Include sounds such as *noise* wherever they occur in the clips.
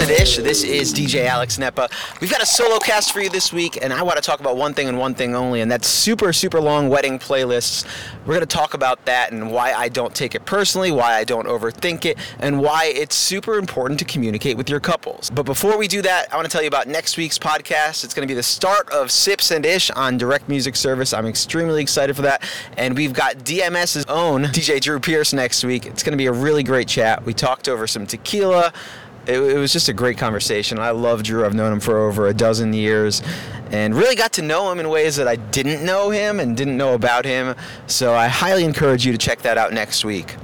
And Ish. This is DJ Alex Nepa. We've got a solo cast for you this week, and I want to talk about one thing and one thing only, and that's super, super long wedding playlists. We're going to talk about that and why I don't take it personally, why I don't overthink it, and why it's super important to communicate with your couples. But before we do that, I want to tell you about next week's podcast. It's going to be the start of Sips and Ish on Direct Music Service. I'm extremely excited for that, and we've got DMS's own DJ Drew Pierce next week. It's going to be a really great chat. We talked over some tequila it, it, was just a great conversation. I love Drew. I've known him for over a dozen years and really got to know him in ways that I didn't know him and didn't know about him. So I highly encourage you to check that out next week.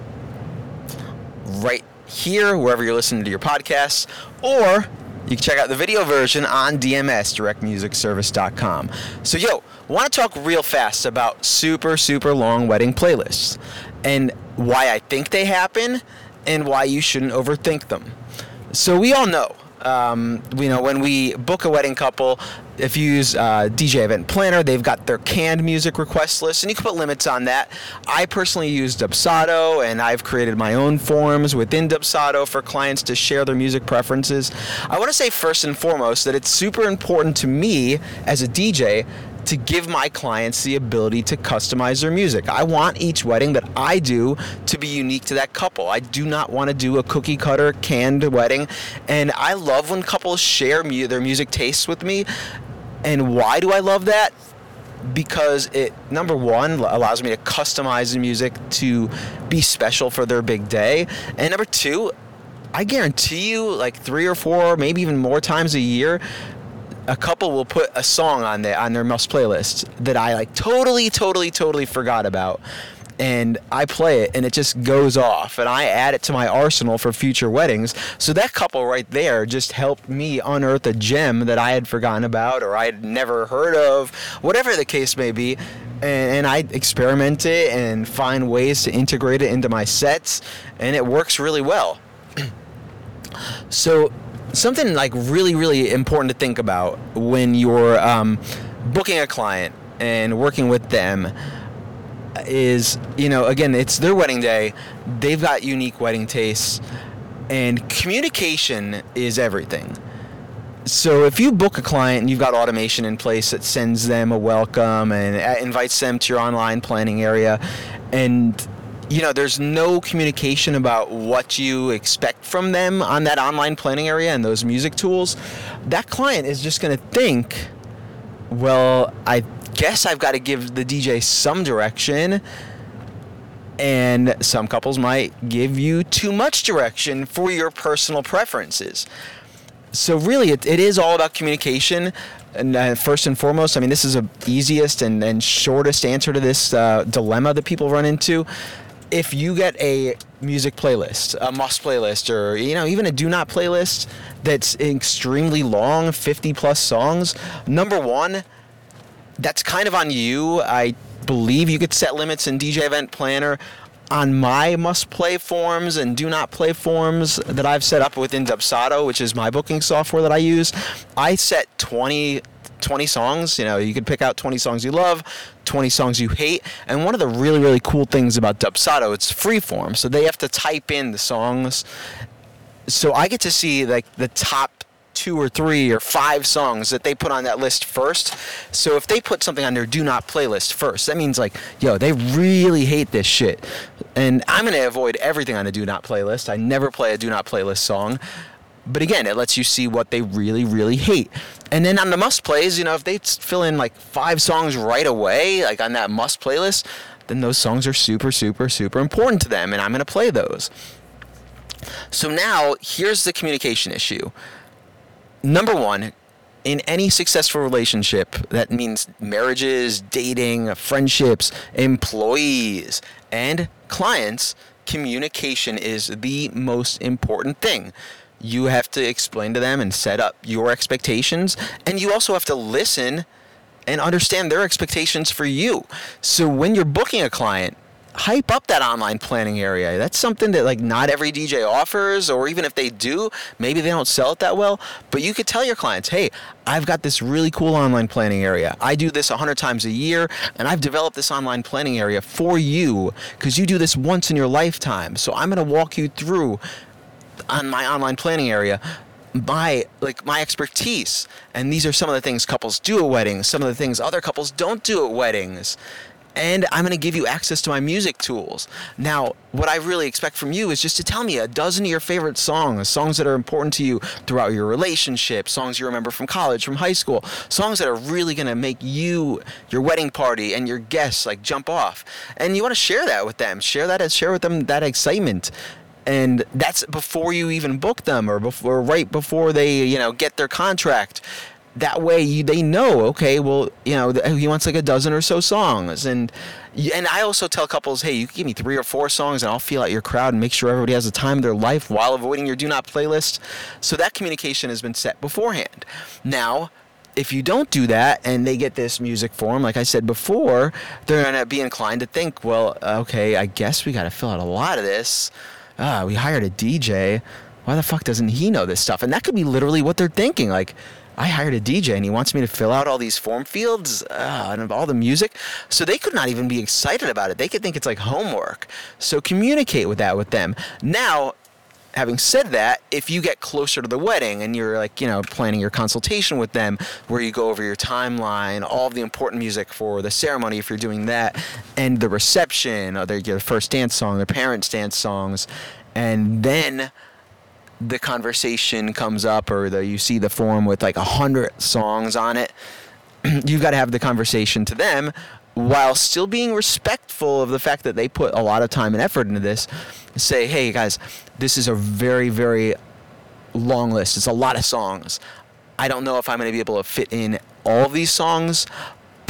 Right here, wherever you're listening to your podcasts, or you can check out the video version on DMS, directmusicservice.com. So, yo, want to talk real fast about super, super long wedding playlists and why I think they happen and why you shouldn't overthink them. So we all know, um, you know, when we book a wedding couple, if you use uh, DJ Event Planner, they've got their canned music request list, and you can put limits on that. I personally use Dubsado, and I've created my own forms within Dubsado for clients to share their music preferences. I want to say first and foremost that it's super important to me as a DJ to give my clients the ability to customize their music. I want each wedding that I do to be unique to that couple. I do not want to do a cookie cutter canned wedding. And I love when couples share mu- their music tastes with me. And why do I love that? Because it, number one, allows me to customize the music to be special for their big day. And number two, I guarantee you, like three or four, maybe even more times a year, a couple will put a song on their on their must playlist that I like totally, totally, totally forgot about. And I play it and it just goes off and I add it to my arsenal for future weddings. So that couple right there just helped me unearth a gem that I had forgotten about or I had never heard of, whatever the case may be. And, and I experiment it and find ways to integrate it into my sets and it works really well. *clears throat* so something like really, really important to think about when you're um, booking a client and working with them is, you know, again, it's their wedding day. They've got unique wedding tastes, and communication is everything. So if you book a client and you've got automation in place that sends them a welcome and uh, invites them to your online planning area, and you know, there's no communication about what you expect from them on that online planning area and those music tools, that client is just going to think, well, I guess I've got to give the DJ some direction. And some couples might give you too much direction for your personal preferences. So, really, it, it is all about communication and uh, first and foremost, I mean, this is the easiest and, and shortest answer to this uh, dilemma that people run into if you get a music playlist, a must playlist, or you know even a do not playlist that's extremely long, 50 plus songs, number one, that's kind of on you. I believe you could set limits in DJ Event Planner on my must play forms and do not play forms that I've set up within Dubsado, which is my booking software that I use. I set 20 20 songs. You know, you can pick out 20 songs you love, 20 songs you hate. And one of the really, really cool things about Dubsado, it's freeform. So they have to type in the songs. So I get to see like the top two or three or five songs that they put on that list first. So if they put something on their do not playlist first, that means like, yo, they really hate this shit. And I'm going to avoid everything on a do not playlist. I never play a do not playlist song. But again, it lets you see what they really, really hate. And then on the must plays, you know, if they fill in like five songs right away, like on that must playlist, then those songs are super, super, super important to them, and I'm going to play those. So now, here's the communication issue. Number one, in any successful relationship, that means marriages, dating, friendships, employees, and clients, communication is the most important thing you have to explain to them and set up your expectations and you also have to listen and understand their expectations for you. So when you're booking a client hype up that online planning area. That's something that like not every dj offers or even if they do maybe they don't sell it that well but you could tell your clients hey i've got this really cool online planning area. I do this 100 times a year and i've developed this online planning area for you because you do this once in your lifetime. So i'm going to walk you through on my online planning area my like my expertise and these are some of the things couples do at weddings some of the things other couples don't do at weddings and I'm going to give you access to my music tools. Now, what I really expect from you is just to tell me a dozen of your favorite songs, songs that are important to you throughout your relationship, songs you remember from college, from high school, songs that are really going to make you, your wedding party, and your guests like jump off. And you want to share that with them. Share that, share with them that excitement and that's before you even book them or before right before they you know get their contract. That way you, they know okay well you know he wants like a dozen or so songs. And and I also tell couples hey you give me three or four songs and I'll feel out your crowd and make sure everybody has the time of their life while avoiding your do not playlist. So that communication has been set beforehand. Now if you don't do that and they get this music form, like I said before, they're going to be inclined to think, well, okay, I guess we got to fill out a lot of this ah, we hired a DJ. Why the fuck doesn't he know this stuff? And that could be literally what they're thinking. Like, I hired a DJ and he wants me to fill out all these form fields uh, and all the music. So they could not even be excited about it. They could think it's like homework. So communicate with that with them. Now, having said that, if you get closer to the wedding and you're like, you know, planning your consultation with them where you go over your timeline, all the important music for the ceremony if you're doing that, and the reception, or their first dance song, their parents' dance songs, and then the conversation comes up or the, you see the form with like a hundred songs on it, *clears throat* you've got to have the conversation to them while still being respectful of the fact that they put a lot of time and effort into this, say, hey guys, this is a very, very long list. It's a lot of songs. I don't know if I'm going to be able to fit in all these songs,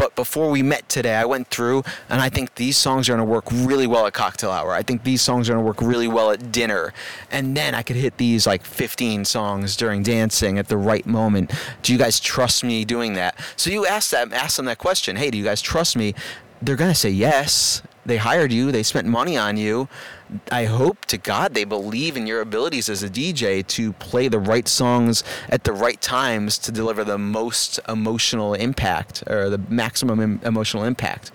but before we met today, I went through and I think these songs are going to work really well at cocktail hour. I think these songs are going to work really well at dinner. And then I could hit these like 15 songs during dancing at the right moment. Do you guys trust me doing that? So you ask them, ask them that question. Hey, do you guys trust me? They're going to say yes. They hired you, they spent money on you. I hope to God they believe in your abilities as a DJ to play the right songs at the right times to deliver the most emotional impact or the maximum Im- emotional impact.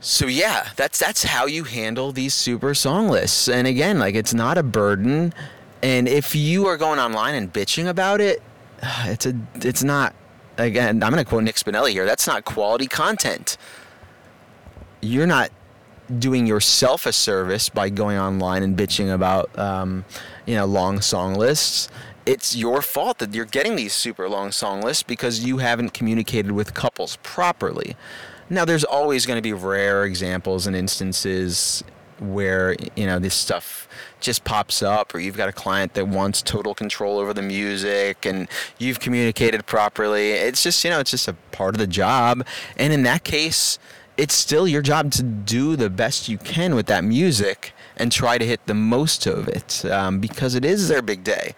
So yeah, that's that's how you handle these super song lists. And again, like it's not a burden. And if you are going online and bitching about it, *sighs* it's a it's not again, I'm going to quote Nick Spinelli here. That's not quality content. You're not doing yourself a service by going online and bitching about um, you know long song lists. It's your fault that you're getting these super long song lists because you haven't communicated with couples properly. Now there's always going to be rare examples and instances where you know this stuff just pops up or you've got a client that wants total control over the music and you've communicated properly. It's just you know it's just a part of the job. And in that case it's still your job to do the best you can with that music and try to hit the most of it um, because it is their big day.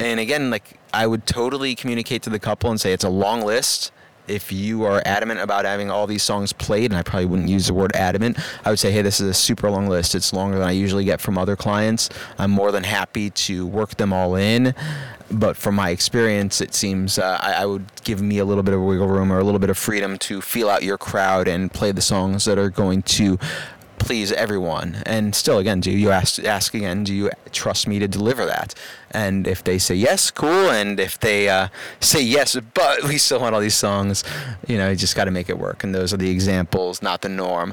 And again, like I would totally communicate to the couple and say it's a long list. If you are adamant about having all these songs played, and I probably wouldn't use the word adamant, I would say, hey, this is a super long list. It's longer than I usually get from other clients. I'm more than happy to work them all in but from my experience, it seems uh, I, I, would give me a little bit of wiggle room or a little bit of freedom to feel out your crowd and play the songs that are going to please everyone. And still, again, do you ask ask again? Do you trust me to deliver that? And if they say yes, cool. And if they uh, say yes, but *laughs* we still want all these songs, you know, you just got to make it work. And those are the examples, not the norm.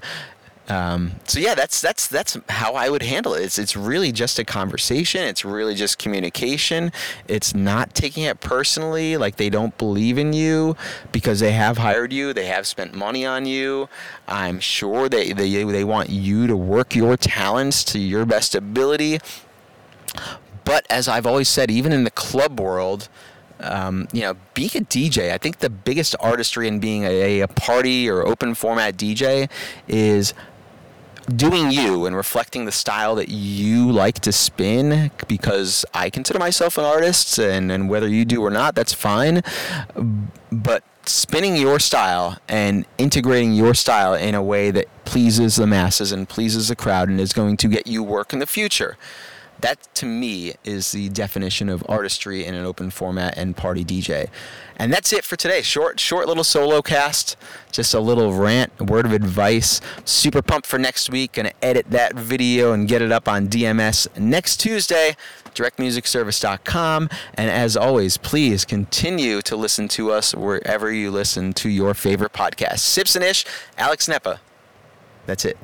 Um, so yeah, that's that's that's how I would handle it. It's it's really just a conversation. It's really just communication. It's not taking it personally, like they don't believe in you because they have hired you. They have spent money on you. I'm sure they they they want you to work your talents to your best ability. But as I've always said, even in the club world, um, you know, being a DJ, I think the biggest artistry in being a, a party or open format DJ is doing you and reflecting the style that you like to spin because I consider myself an artist and, and whether you do or not, that's fine. But spinning your style and integrating your style in a way that pleases the masses and pleases the crowd and is going to get you work in the future. That to me is the definition of artistry in an open format and party DJ. And that's it for today. Short, short little solo cast. Just a little rant, word of advice. Super pumped for next week. Gonna edit that video and get it up on DMS next Tuesday. DirectMusicService.com. And as always, please continue to listen to us wherever you listen to your favorite podcast. Sips and Ish, Alex Nepa. That's it.